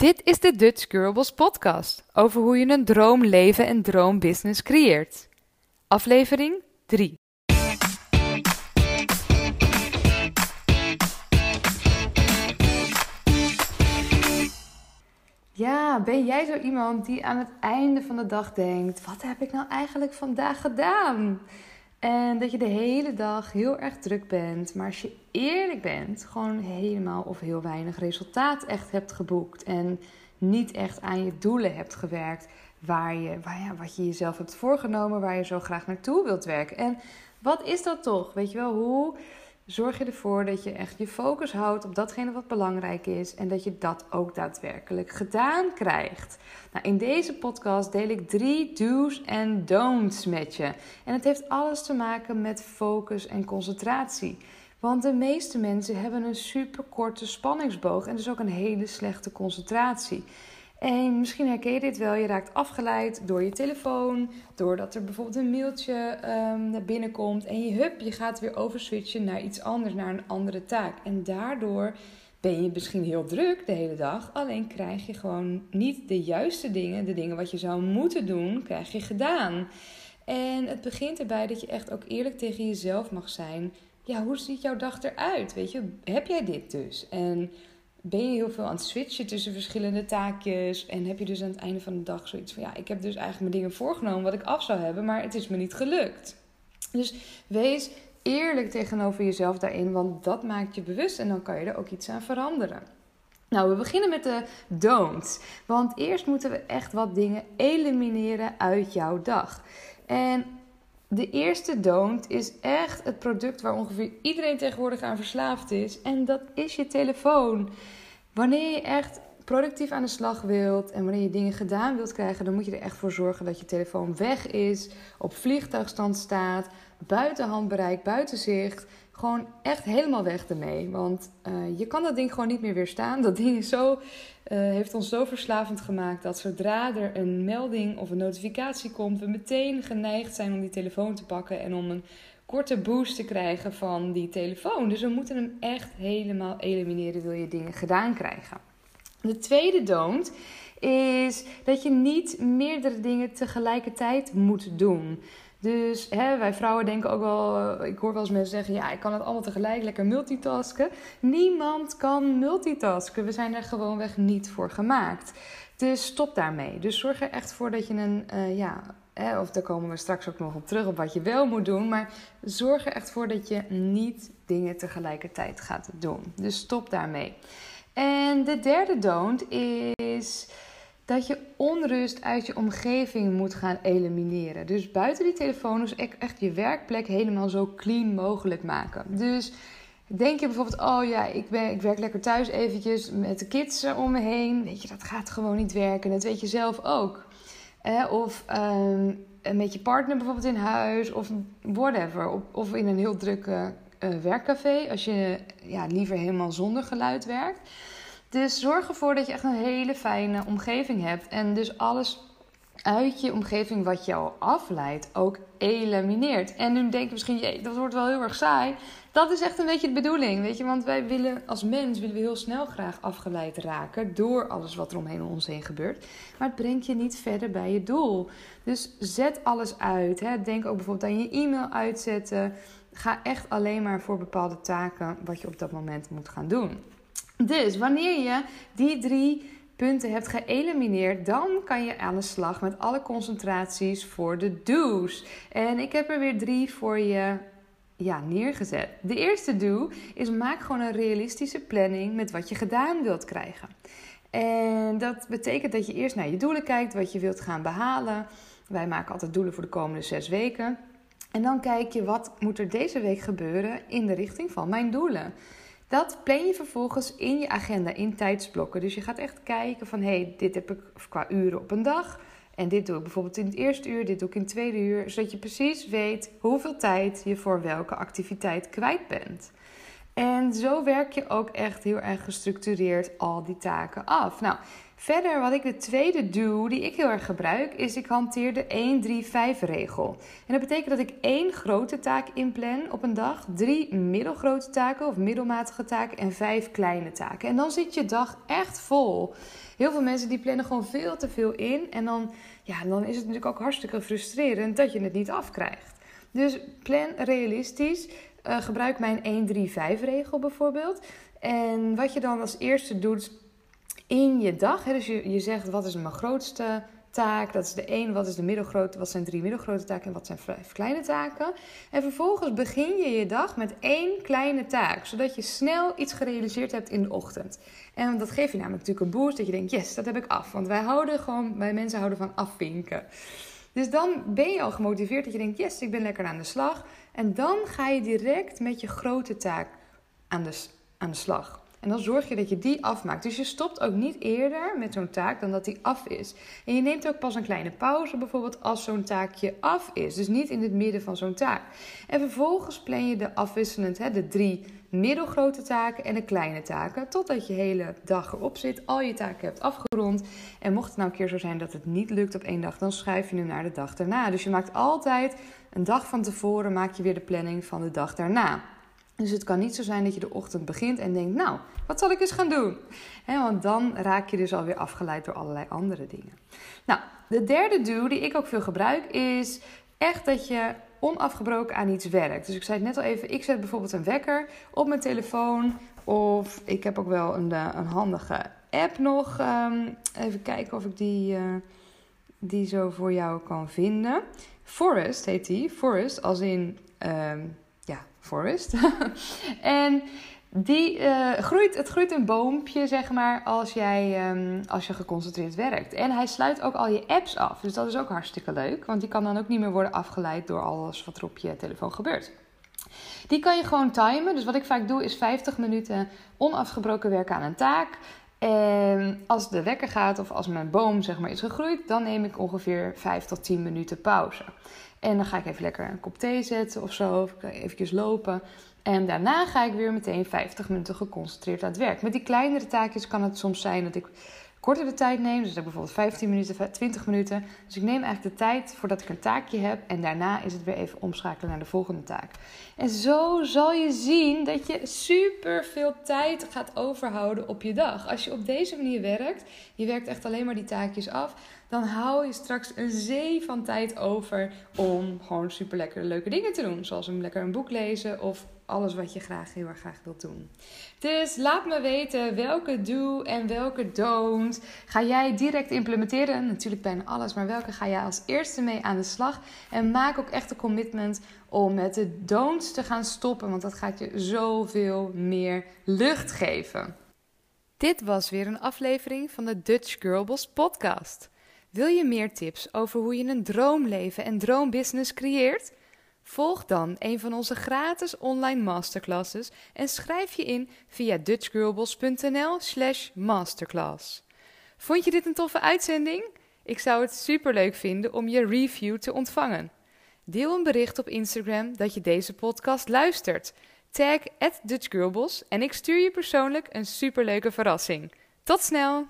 Dit is de Dutch Girls podcast over hoe je een droomleven en droombusiness creëert. Aflevering 3. Ja, ben jij zo iemand die aan het einde van de dag denkt: wat heb ik nou eigenlijk vandaag gedaan? En dat je de hele dag heel erg druk bent, maar als je eerlijk bent, gewoon helemaal of heel weinig resultaat echt hebt geboekt. En niet echt aan je doelen hebt gewerkt. Waar je, waar, ja, wat je jezelf hebt voorgenomen, waar je zo graag naartoe wilt werken. En wat is dat toch? Weet je wel, hoe zorg je ervoor dat je echt je focus houdt op datgene wat belangrijk is en dat je dat ook daadwerkelijk gedaan krijgt. Nou, in deze podcast deel ik drie do's en don'ts met je. En het heeft alles te maken met focus en concentratie. Want de meeste mensen hebben een super korte spanningsboog en dus ook een hele slechte concentratie. En misschien herken je dit wel. Je raakt afgeleid door je telefoon. Doordat er bijvoorbeeld een mailtje um, naar binnen komt. En je, hup, je gaat weer overswitchen naar iets anders, naar een andere taak. En daardoor ben je misschien heel druk de hele dag. Alleen krijg je gewoon niet de juiste dingen. De dingen wat je zou moeten doen, krijg je gedaan. En het begint erbij dat je echt ook eerlijk tegen jezelf mag zijn. Ja, hoe ziet jouw dag eruit? Weet je, heb jij dit dus? En ben je heel veel aan het switchen tussen verschillende taakjes. En heb je dus aan het einde van de dag zoiets van: ja, ik heb dus eigenlijk mijn dingen voorgenomen wat ik af zou hebben, maar het is me niet gelukt. Dus wees eerlijk tegenover jezelf daarin, want dat maakt je bewust en dan kan je er ook iets aan veranderen. Nou, we beginnen met de don'ts. Want eerst moeten we echt wat dingen elimineren uit jouw dag. En de eerste don't is echt het product waar ongeveer iedereen tegenwoordig aan verslaafd is. En dat is je telefoon. Wanneer je echt productief aan de slag wilt en wanneer je dingen gedaan wilt krijgen, dan moet je er echt voor zorgen dat je telefoon weg is, op vliegtuigstand staat, buiten handbereik, buiten zicht. Gewoon echt helemaal weg ermee. Want uh, je kan dat ding gewoon niet meer weerstaan. Dat ding is zo, uh, heeft ons zo verslavend gemaakt dat zodra er een melding of een notificatie komt, we meteen geneigd zijn om die telefoon te pakken en om een korte boost te krijgen van die telefoon. Dus we moeten hem echt helemaal elimineren, wil je dingen gedaan krijgen. De tweede don't is dat je niet meerdere dingen tegelijkertijd moet doen. Dus hè, wij vrouwen denken ook wel, ik hoor wel eens mensen zeggen, ja, ik kan het allemaal tegelijk lekker multitasken. Niemand kan multitasken. We zijn er gewoonweg niet voor gemaakt. Dus stop daarmee. Dus zorg er echt voor dat je een, uh, ja, hè, of daar komen we straks ook nog op terug op wat je wel moet doen. Maar zorg er echt voor dat je niet dingen tegelijkertijd gaat doen. Dus stop daarmee. En de derde don't is dat je onrust uit je omgeving moet gaan elimineren. Dus buiten die telefoon is echt je werkplek helemaal zo clean mogelijk maken. Dus denk je bijvoorbeeld, oh ja, ik, ben, ik werk lekker thuis eventjes met de kids om me heen. Weet je, dat gaat gewoon niet werken. Dat weet je zelf ook. of um, met je partner bijvoorbeeld in huis of whatever. Of, in een heel drukke uh, werkcafé als je ja, liever helemaal zonder geluid werkt. Dus zorg ervoor dat je echt een hele fijne omgeving hebt. En dus alles uit je omgeving wat jou afleidt ook elimineert. En nu denk je misschien, jee, dat wordt wel heel erg saai. Dat is echt een beetje de bedoeling, weet je. Want wij willen als mens willen we heel snel graag afgeleid raken door alles wat er omheen ons heen gebeurt. Maar het brengt je niet verder bij je doel. Dus zet alles uit. Hè. Denk ook bijvoorbeeld aan je e-mail uitzetten. Ga echt alleen maar voor bepaalde taken wat je op dat moment moet gaan doen. Dus wanneer je die drie punten hebt geëlimineerd, dan kan je aan de slag met alle concentraties voor de do's. En ik heb er weer drie voor je ja, neergezet. De eerste do is maak gewoon een realistische planning met wat je gedaan wilt krijgen. En dat betekent dat je eerst naar je doelen kijkt, wat je wilt gaan behalen. Wij maken altijd doelen voor de komende zes weken. En dan kijk je wat moet er deze week gebeuren in de richting van mijn doelen. Dat plan je vervolgens in je agenda in tijdsblokken. Dus je gaat echt kijken van hé, hey, dit heb ik qua uren op een dag. En dit doe ik bijvoorbeeld in het eerste uur, dit doe ik in het tweede uur. Zodat je precies weet hoeveel tijd je voor welke activiteit kwijt bent. En zo werk je ook echt heel erg gestructureerd al die taken af. Nou, verder wat ik de tweede doe, die ik heel erg gebruik, is ik hanteer de 1-3-5 regel. En dat betekent dat ik één grote taak inplan op een dag, drie middelgrote taken of middelmatige taken en vijf kleine taken. En dan zit je dag echt vol. Heel veel mensen die plannen gewoon veel te veel in en dan, ja, dan is het natuurlijk ook hartstikke frustrerend dat je het niet afkrijgt. Dus plan realistisch. Uh, gebruik mijn 1-3-5 regel bijvoorbeeld. En wat je dan als eerste doet in je dag. Hè, dus je, je zegt wat is mijn grootste taak. Dat is de één. Wat is de middelgrote? Wat zijn drie middelgrote taken en wat zijn vijf kleine taken? En vervolgens begin je je dag met één kleine taak, zodat je snel iets gerealiseerd hebt in de ochtend. En dat geeft je namelijk natuurlijk een boost dat je denkt: yes, dat heb ik af. Want wij houden gewoon, wij mensen houden van afvinken. Dus dan ben je al gemotiveerd dat je denkt: yes, ik ben lekker aan de slag. En dan ga je direct met je grote taak aan de, aan de slag. En dan zorg je dat je die afmaakt. Dus je stopt ook niet eerder met zo'n taak dan dat die af is. En je neemt ook pas een kleine pauze, bijvoorbeeld als zo'n taakje af is. Dus niet in het midden van zo'n taak. En vervolgens plan je de afwisselend, hè, de drie middelgrote taken en de kleine taken. Totdat je hele dag erop zit, al je taken hebt afgerond. En mocht het nou een keer zo zijn dat het niet lukt op één dag, dan schuif je hem naar de dag daarna. Dus je maakt altijd een dag van tevoren, maak je weer de planning van de dag daarna. Dus het kan niet zo zijn dat je de ochtend begint en denkt, nou, wat zal ik eens gaan doen? want dan raak je dus alweer afgeleid door allerlei andere dingen. Nou, de derde do die ik ook veel gebruik is echt dat je onafgebroken aan iets werkt. Dus ik zei het net al even, ik zet bijvoorbeeld een wekker op mijn telefoon. Of ik heb ook wel een, eh, een handige app nog. Ehm, even kijken of ik die, uh, die zo voor jou kan vinden. Forest heet die. Forest als in... Ehm, forest. en die, uh, groeit, het groeit een boompje, zeg maar, als, jij, um, als je geconcentreerd werkt. En hij sluit ook al je apps af. Dus dat is ook hartstikke leuk. Want die kan dan ook niet meer worden afgeleid door alles wat er op je telefoon gebeurt. Die kan je gewoon timen. Dus wat ik vaak doe is 50 minuten onafgebroken werken aan een taak. En als de wekker gaat of als mijn boom zeg maar is gegroeid, dan neem ik ongeveer 5 tot 10 minuten pauze. En dan ga ik even lekker een kop thee zetten of zo. Of even lopen. En daarna ga ik weer meteen 50 minuten geconcentreerd aan het werk. Met die kleinere taakjes kan het soms zijn dat ik korter de tijd neem. Dus ik bijvoorbeeld 15 minuten, 20 minuten. Dus ik neem eigenlijk de tijd voordat ik een taakje heb. En daarna is het weer even omschakelen naar de volgende taak. En zo zal je zien dat je super veel tijd gaat overhouden op je dag. Als je op deze manier werkt, je werkt echt alleen maar die taakjes af dan hou je straks een zee van tijd over om gewoon super lekkere leuke dingen te doen. Zoals een lekker een boek lezen of alles wat je graag heel erg graag wilt doen. Dus laat me weten welke do en welke don't ga jij direct implementeren. Natuurlijk bijna alles, maar welke ga jij als eerste mee aan de slag? En maak ook echt een commitment om met de don'ts te gaan stoppen, want dat gaat je zoveel meer lucht geven. Dit was weer een aflevering van de Dutch Girlboss podcast. Wil je meer tips over hoe je een droomleven en droombusiness creëert? Volg dan een van onze gratis online masterclasses en schrijf je in via dutchgirlboss.nl/slash masterclass. Vond je dit een toffe uitzending? Ik zou het superleuk vinden om je review te ontvangen. Deel een bericht op Instagram dat je deze podcast luistert. Tag at en ik stuur je persoonlijk een superleuke verrassing. Tot snel!